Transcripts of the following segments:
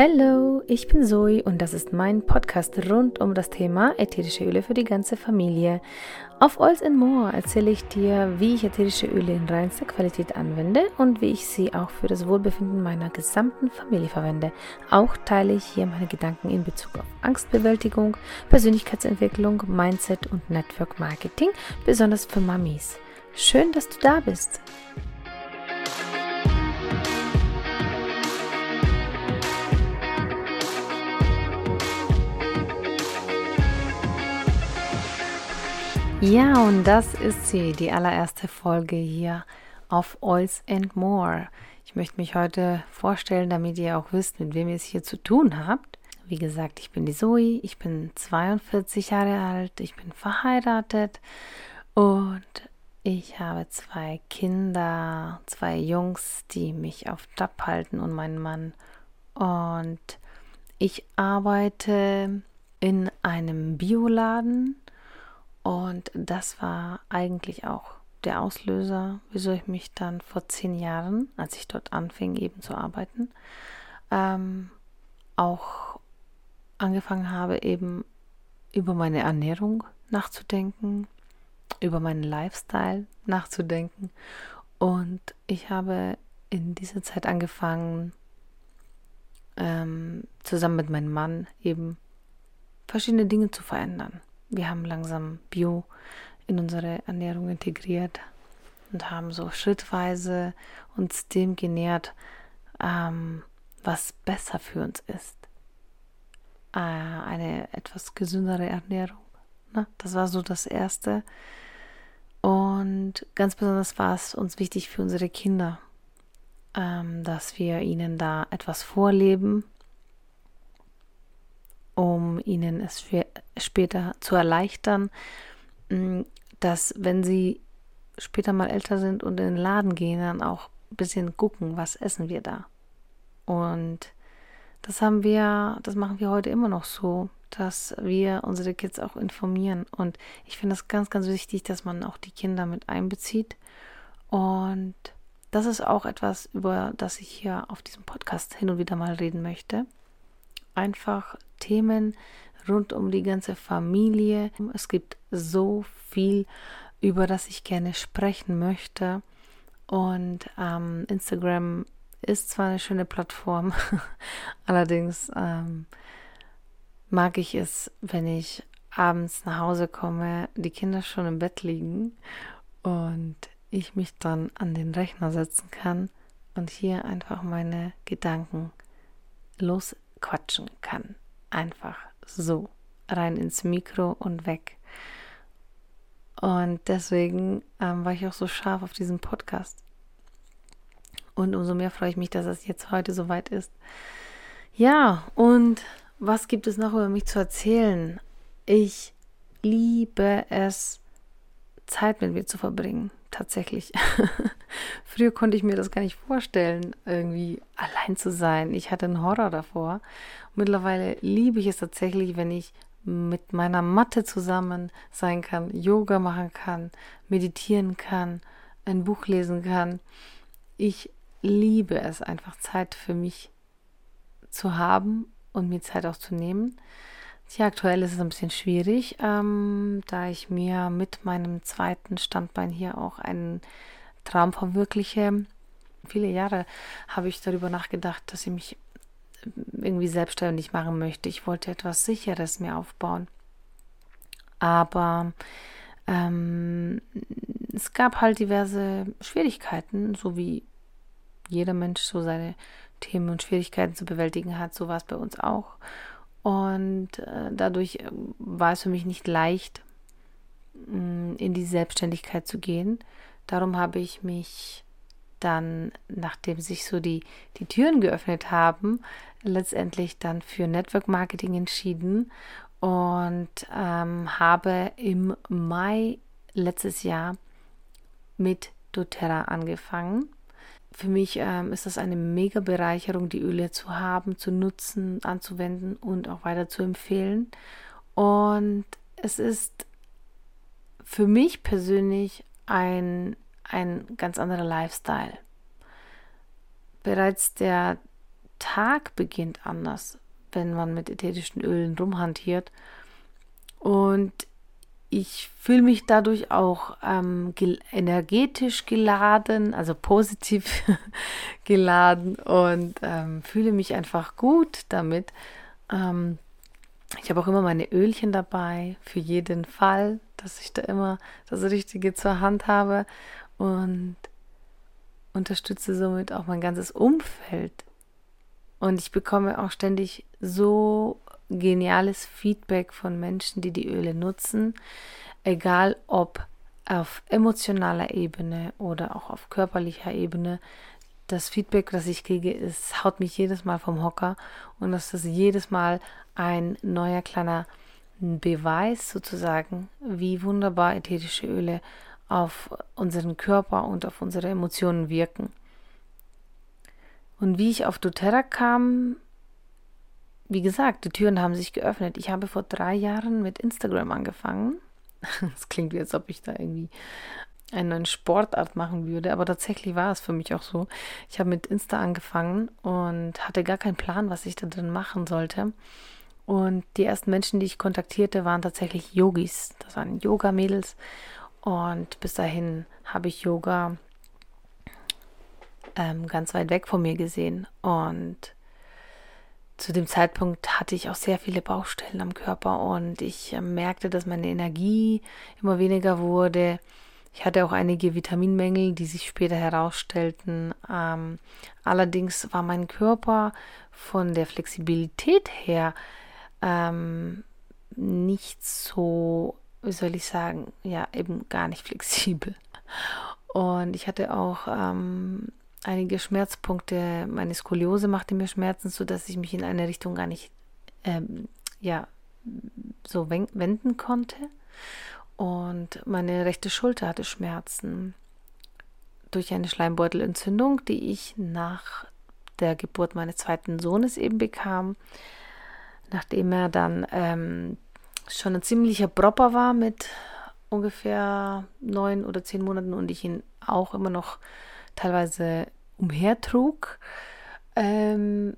Hallo, ich bin Zoe und das ist mein Podcast rund um das Thema ätherische Öle für die ganze Familie. Auf Oils and More erzähle ich dir, wie ich ätherische Öle in reinster Qualität anwende und wie ich sie auch für das Wohlbefinden meiner gesamten Familie verwende. Auch teile ich hier meine Gedanken in Bezug auf Angstbewältigung, Persönlichkeitsentwicklung, Mindset und Network Marketing, besonders für Mamis. Schön, dass du da bist. Ja, und das ist sie, die allererste Folge hier auf Oils and More. Ich möchte mich heute vorstellen, damit ihr auch wisst, mit wem ihr es hier zu tun habt. Wie gesagt, ich bin die Zoe, ich bin 42 Jahre alt, ich bin verheiratet und ich habe zwei Kinder, zwei Jungs, die mich auf Trab halten und meinen Mann. Und ich arbeite in einem Bioladen und das war eigentlich auch der Auslöser, wieso ich mich dann vor zehn Jahren, als ich dort anfing eben zu arbeiten, ähm, auch angefangen habe, eben über meine Ernährung nachzudenken, über meinen Lifestyle nachzudenken. Und ich habe in dieser Zeit angefangen, ähm, zusammen mit meinem Mann eben verschiedene Dinge zu verändern wir haben langsam Bio in unsere Ernährung integriert und haben so schrittweise uns dem genährt, ähm, was besser für uns ist. Äh, eine etwas gesündere Ernährung. Ne? Das war so das Erste. Und ganz besonders war es uns wichtig für unsere Kinder, ähm, dass wir ihnen da etwas vorleben, um ihnen es später zu erleichtern, mm, dass wenn sie später mal älter sind und in den Laden gehen, dann auch ein bisschen gucken, was essen wir da. Und das haben wir, das machen wir heute immer noch so, dass wir unsere Kids auch informieren. Und ich finde das ganz, ganz wichtig, dass man auch die Kinder mit einbezieht. Und das ist auch etwas, über das ich hier auf diesem Podcast hin und wieder mal reden möchte. Einfach Themen rund um die ganze Familie. Es gibt so viel, über das ich gerne sprechen möchte. Und ähm, Instagram ist zwar eine schöne Plattform, allerdings ähm, mag ich es, wenn ich abends nach Hause komme, die Kinder schon im Bett liegen und ich mich dann an den Rechner setzen kann und hier einfach meine Gedanken losquatschen kann. Einfach so rein ins Mikro und weg. Und deswegen ähm, war ich auch so scharf auf diesen Podcast. Und umso mehr freue ich mich, dass es jetzt heute soweit ist. Ja, und was gibt es noch über mich zu erzählen? Ich liebe es, Zeit mit mir zu verbringen. Tatsächlich. Früher konnte ich mir das gar nicht vorstellen, irgendwie allein zu sein. Ich hatte einen Horror davor. Mittlerweile liebe ich es tatsächlich, wenn ich mit meiner Matte zusammen sein kann, Yoga machen kann, meditieren kann, ein Buch lesen kann. Ich liebe es einfach Zeit für mich zu haben und mir Zeit auch zu nehmen. Tja, aktuell ist es ein bisschen schwierig, ähm, da ich mir mit meinem zweiten Standbein hier auch einen Traum verwirkliche. Viele Jahre habe ich darüber nachgedacht, dass ich mich irgendwie selbstständig machen möchte. Ich wollte etwas Sicheres mir aufbauen. Aber ähm, es gab halt diverse Schwierigkeiten, so wie jeder Mensch so seine Themen und Schwierigkeiten zu bewältigen hat. So war es bei uns auch. Und äh, dadurch äh, war es für mich nicht leicht, mh, mm, in die Selbstständigkeit zu gehen. Darum habe ich mich dann, nachdem sich so die, die Türen geöffnet haben, letztendlich dann für Network Marketing entschieden und ähm, habe im Mai letztes Jahr mit doTERRA angefangen. Für mich ähm, ist das eine mega Bereicherung, die Öle zu haben, zu nutzen, anzuwenden und auch weiter zu empfehlen. Und es ist für mich persönlich ein, ein ganz anderer Lifestyle. Bereits der Tag beginnt anders, wenn man mit ätherischen Ölen rumhantiert. Und ich fühle mich dadurch auch ähm, gel energetisch geladen, also positiv geladen und ähm, fühle mich einfach gut damit. Ähm, ich habe auch immer meine Ölchen dabei, für jeden Fall, dass ich da immer das Richtige zur Hand habe und unterstütze somit auch mein ganzes Umfeld. Und ich bekomme auch ständig so geniales Feedback von Menschen, die die Öle nutzen, egal ob auf emotionaler Ebene oder auch auf körperlicher Ebene. Das Feedback, das ich kriege, es haut mich jedes Mal vom Hocker und das ist jedes Mal ein neuer kleiner Beweis sozusagen, wie wunderbar ätherische Öle auf unseren Körper und auf unsere Emotionen wirken. Und wie ich auf doTERRA kam, wie gesagt, die Türen haben sich geöffnet. Ich habe vor drei Jahren mit Instagram angefangen. Das klingt wie, als ob ich da irgendwie eine neue Sportart machen würde, aber tatsächlich war es für mich auch so. Ich habe mit Insta angefangen und hatte gar keinen Plan, was ich da drin machen sollte. Und die ersten Menschen, die ich kontaktierte, waren tatsächlich Yogis. Das waren Yoga-Mädels. Und bis dahin habe ich Yoga ähm, ganz weit weg von mir gesehen. Und zu dem Zeitpunkt hatte ich auch sehr viele Baustellen am Körper und ich äh, merkte, dass meine Energie immer weniger wurde. Ich hatte auch einige Vitaminmängel, die sich später herausstellten. Ähm, allerdings war mein Körper von der Flexibilität her ähm, nicht so, wie soll ich sagen, ja, eben gar nicht flexibel. Und ich hatte auch ähm, einige Schmerzpunkte. Meine Skoliose machte mir Schmerzen, sodass ich mich in eine Richtung gar nicht ähm, ja, so wenden konnte. Und meine rechte Schulter hatte Schmerzen durch eine Schleimbeutelentzündung, die ich nach der Geburt meines zweiten Sohnes eben bekam, nachdem er dann ähm, schon ein ziemlicher Propper war mit ungefähr neun oder zehn Monaten und ich ihn auch immer noch teilweise umhertrug. Ähm,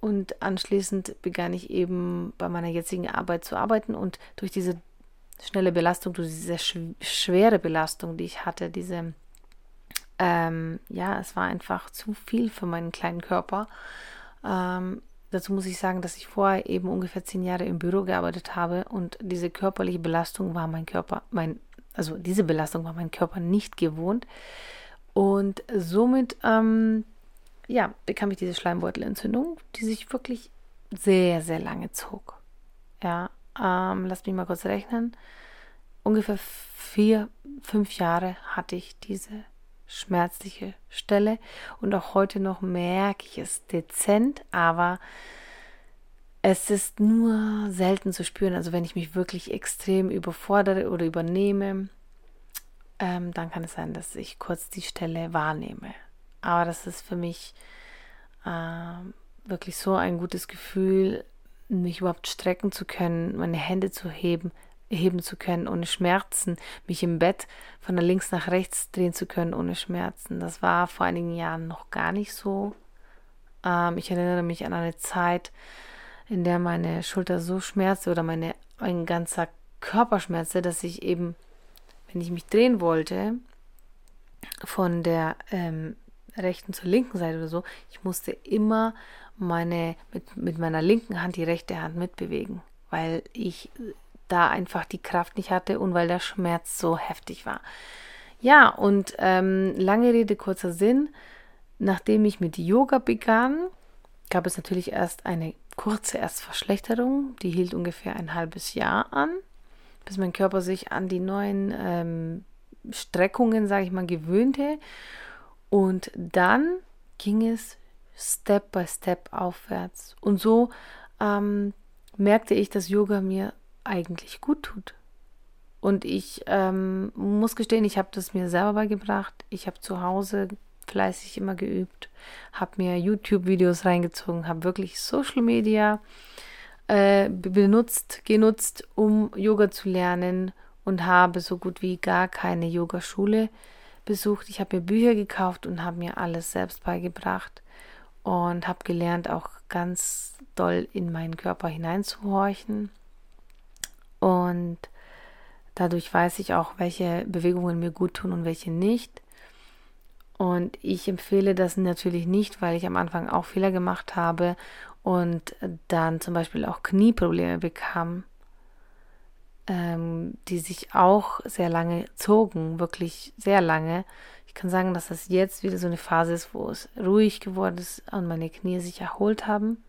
und anschließend begann ich eben bei meiner jetzigen Arbeit zu arbeiten und durch diese schnelle Belastung, durch diese schwere Belastung, die ich hatte, diese, ähm, ja, es war einfach zu viel für meinen kleinen Körper. Ähm, dazu muss ich sagen, dass ich vorher eben ungefähr zehn Jahre im Büro gearbeitet habe und diese körperliche Belastung war mein Körper, mein, also diese Belastung war mein Körper nicht gewohnt. Und somit, ähm, ja, bekam ich diese Schleimbeutelentzündung, die sich wirklich sehr, sehr lange zog. Ja, ähm, lasst mich mal kurz rechnen. Ungefähr vier, fünf Jahre hatte ich diese schmerzliche Stelle und auch heute noch merke ich es dezent, aber es ist nur selten zu spüren. Also wenn ich mich wirklich extrem überfordere oder übernehme, ähm, dann kann es sein, dass ich kurz die Stelle wahrnehme. Aber das ist für mich äh, wirklich so ein gutes Gefühl, mich überhaupt strecken zu können, meine Hände zu heben, heben zu können ohne Schmerzen, mich im Bett von links nach rechts drehen zu können ohne Schmerzen. Das war vor einigen Jahren noch gar nicht so. Ähm, ich erinnere mich an eine Zeit, in der meine Schulter so schmerzte oder mein ganzer Körper schmerzte, dass ich eben wenn ich mich drehen wollte, von der ähm, rechten zur linken Seite oder so, ich musste immer meine, mit, mit meiner linken Hand die rechte Hand mitbewegen, weil ich da einfach die Kraft nicht hatte und weil der Schmerz so heftig war. Ja, und ähm, lange Rede, kurzer Sinn, nachdem ich mit Yoga begann, gab es natürlich erst eine kurze Erstverschlechterung, die hielt ungefähr ein halbes Jahr an bis mein Körper sich an die neuen ähm, Streckungen, sage ich mal, gewöhnte. Und dann ging es Step by Step aufwärts. Und so ähm, merkte ich, dass Yoga mir eigentlich gut tut. Und ich ähm, muss gestehen, ich habe das mir selber beigebracht. Ich habe zu Hause fleißig immer geübt, habe mir YouTube-Videos reingezogen, habe wirklich Social Media äh, benutzt, genutzt, um Yoga zu lernen und habe so gut wie gar keine Yogaschule besucht. Ich habe mir Bücher gekauft und habe mir alles selbst beigebracht. und habe gelernt, auch ganz doll in meinen Körper hineinzuhorchen. Und dadurch weiß ich auch, welche Bewegungen mir gut tun und welche nicht. Und ich empfehle das natürlich nicht, weil ich am Anfang auch Fehler gemacht habe und dann zum Beispiel auch Knieprobleme bekam, ähm, die sich auch sehr lange zogen, wirklich sehr lange. Ich kann sagen, dass das jetzt wieder so eine Phase ist, wo es ruhig geworden ist und meine Knie sich erholt haben.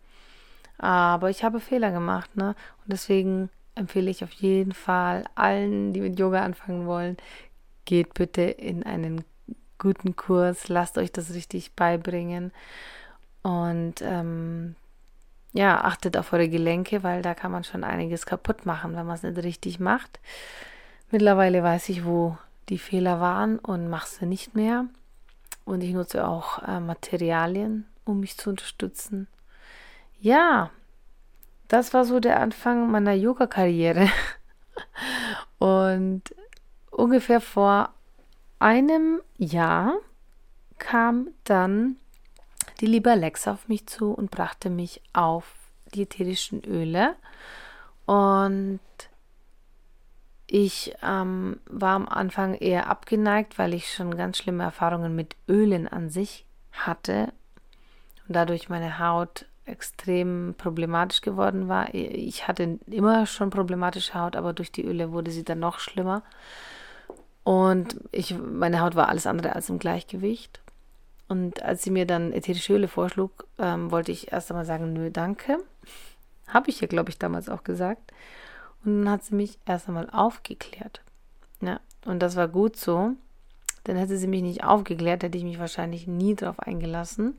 Aber ich habe Fehler gemacht, ne? Und deswegen empfehle ich auf jeden Fall allen, die mit Yoga anfangen wollen, geht bitte in einen guten Kurs, lasst euch das richtig beibringen und ähm, ja, achtet auf eure Gelenke, weil da kann man schon einiges kaputt machen, wenn man es nicht richtig macht. Mittlerweile weiß ich, wo die Fehler waren und mache sie nicht mehr. Und ich nutze auch äh, Materialien, um mich zu unterstützen. Ja, das war so der Anfang meiner Yoga-Karriere. und ungefähr vor einem Jahr kam dann die liebe Alexa auf mich zu und brachte mich auf die ätherischen Öle. Und ich ähm, war am Anfang eher abgeneigt, weil ich schon ganz schlimme Erfahrungen mit Ölen an sich hatte und dadurch meine Haut extrem problematisch geworden war. Ich hatte immer schon problematische Haut, aber durch die Öle wurde sie dann noch schlimmer. Und ich, meine Haut war alles andere als im Gleichgewicht. Und als sie mir dann ätherische Öle vorschlug, ähm, wollte ich erst einmal sagen, nö, danke. Habe ich ihr, glaube ich, damals auch gesagt. Und dann hat sie mich erst einmal aufgeklärt. Ja, und das war gut so. Denn hätte sie mich nicht aufgeklärt, hätte ich mich wahrscheinlich nie darauf eingelassen.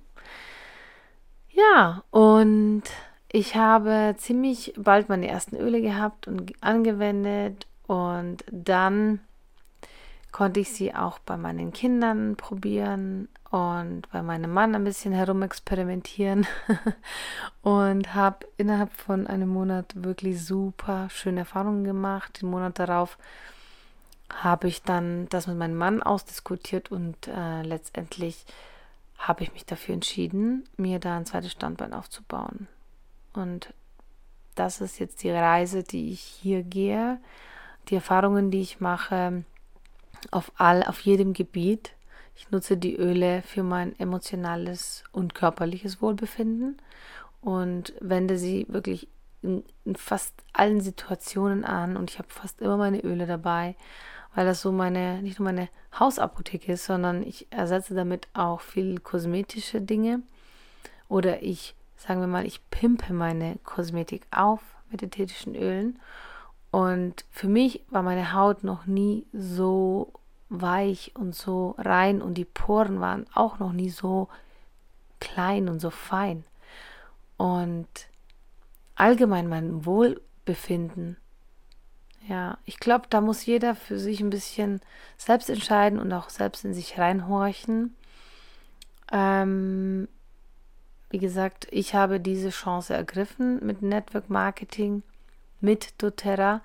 Ja, und ich habe ziemlich bald meine ersten Öle gehabt und angewendet. Und dann konnte ich sie auch bei meinen Kindern probieren und bei meinem Mann ein bisschen herumexperimentieren und habe innerhalb von einem Monat wirklich super schöne Erfahrungen gemacht. Den Monat darauf habe ich dann das mit meinem Mann ausdiskutiert und äh, letztendlich habe ich mich dafür entschieden, mir da ein zweites Standbein aufzubauen. Und das ist jetzt die Reise, die ich hier gehe, die Erfahrungen, die ich mache auf all, auf jedem Gebiet ich nutze die Öle für mein emotionales und körperliches Wohlbefinden. Und wende sie wirklich in, in fast allen Situationen an. Und ich habe fast immer meine Öle dabei, weil das so meine, nicht nur meine Hausapotheke ist, sondern ich ersetze damit auch viel kosmetische Dinge. Oder ich, sagen wir mal, ich pimpe meine Kosmetik auf mit ätherischen Ölen. Und für mich war meine Haut noch nie so weich und so rein und die Poren waren auch noch nie so klein und so fein. Und allgemein mein Wohlbefinden, ja, ich glaube, da muss jeder für sich ein bisschen selbst entscheiden und auch selbst in sich reinhorchen. Ähm, wie gesagt, ich habe diese Chance ergriffen mit Network Marketing, mit doTERRA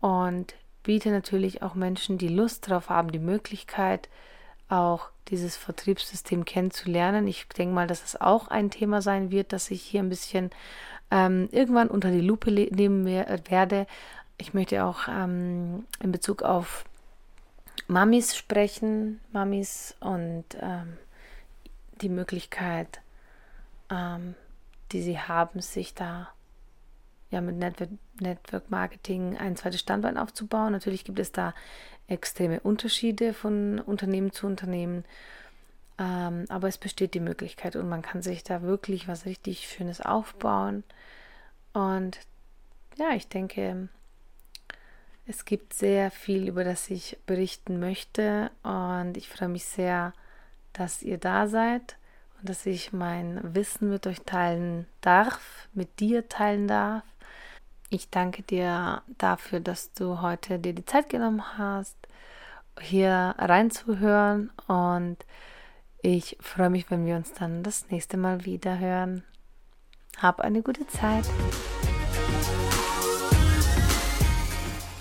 und biete natürlich auch Menschen, die Lust darauf haben, die Möglichkeit, auch dieses Vertriebssystem kennenzulernen. Ich denke mal, dass es auch ein Thema sein wird, dass ich hier ein bisschen ähm, irgendwann unter die Lupe nehmen werde. Ich möchte auch ähm, in Bezug auf Mamis sprechen, Mamis und ähm, die Möglichkeit, ähm, die sie haben, sich da ja, mit Network, Marketing ein zweites Standbein aufzubauen. Natürlich gibt es da extreme Unterschiede von Unternehmen zu Unternehmen. Ähm, aber es besteht die Möglichkeit und man kann sich da wirklich was richtig Schönes aufbauen. Und ja, ich denke, es gibt sehr viel, über das ich berichten möchte. Und ich freue mich sehr, dass ihr da seid und dass ich mein Wissen mit euch teilen darf, mit dir teilen darf. Ich danke dir dafür, dass du heute dir die Zeit genommen hast, hier reinzuhören und ich freue mich, wenn wir uns dann das nächste Mal wieder hören. Hab eine gute Zeit.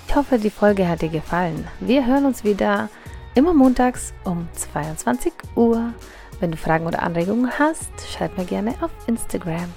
Ich hoffe, die Folge hat dir gefallen. Wir hören uns wieder immer montags um 22 Uhr Wenn du Fragen oder Anregungen hast, schreib mir gerne auf Instagram.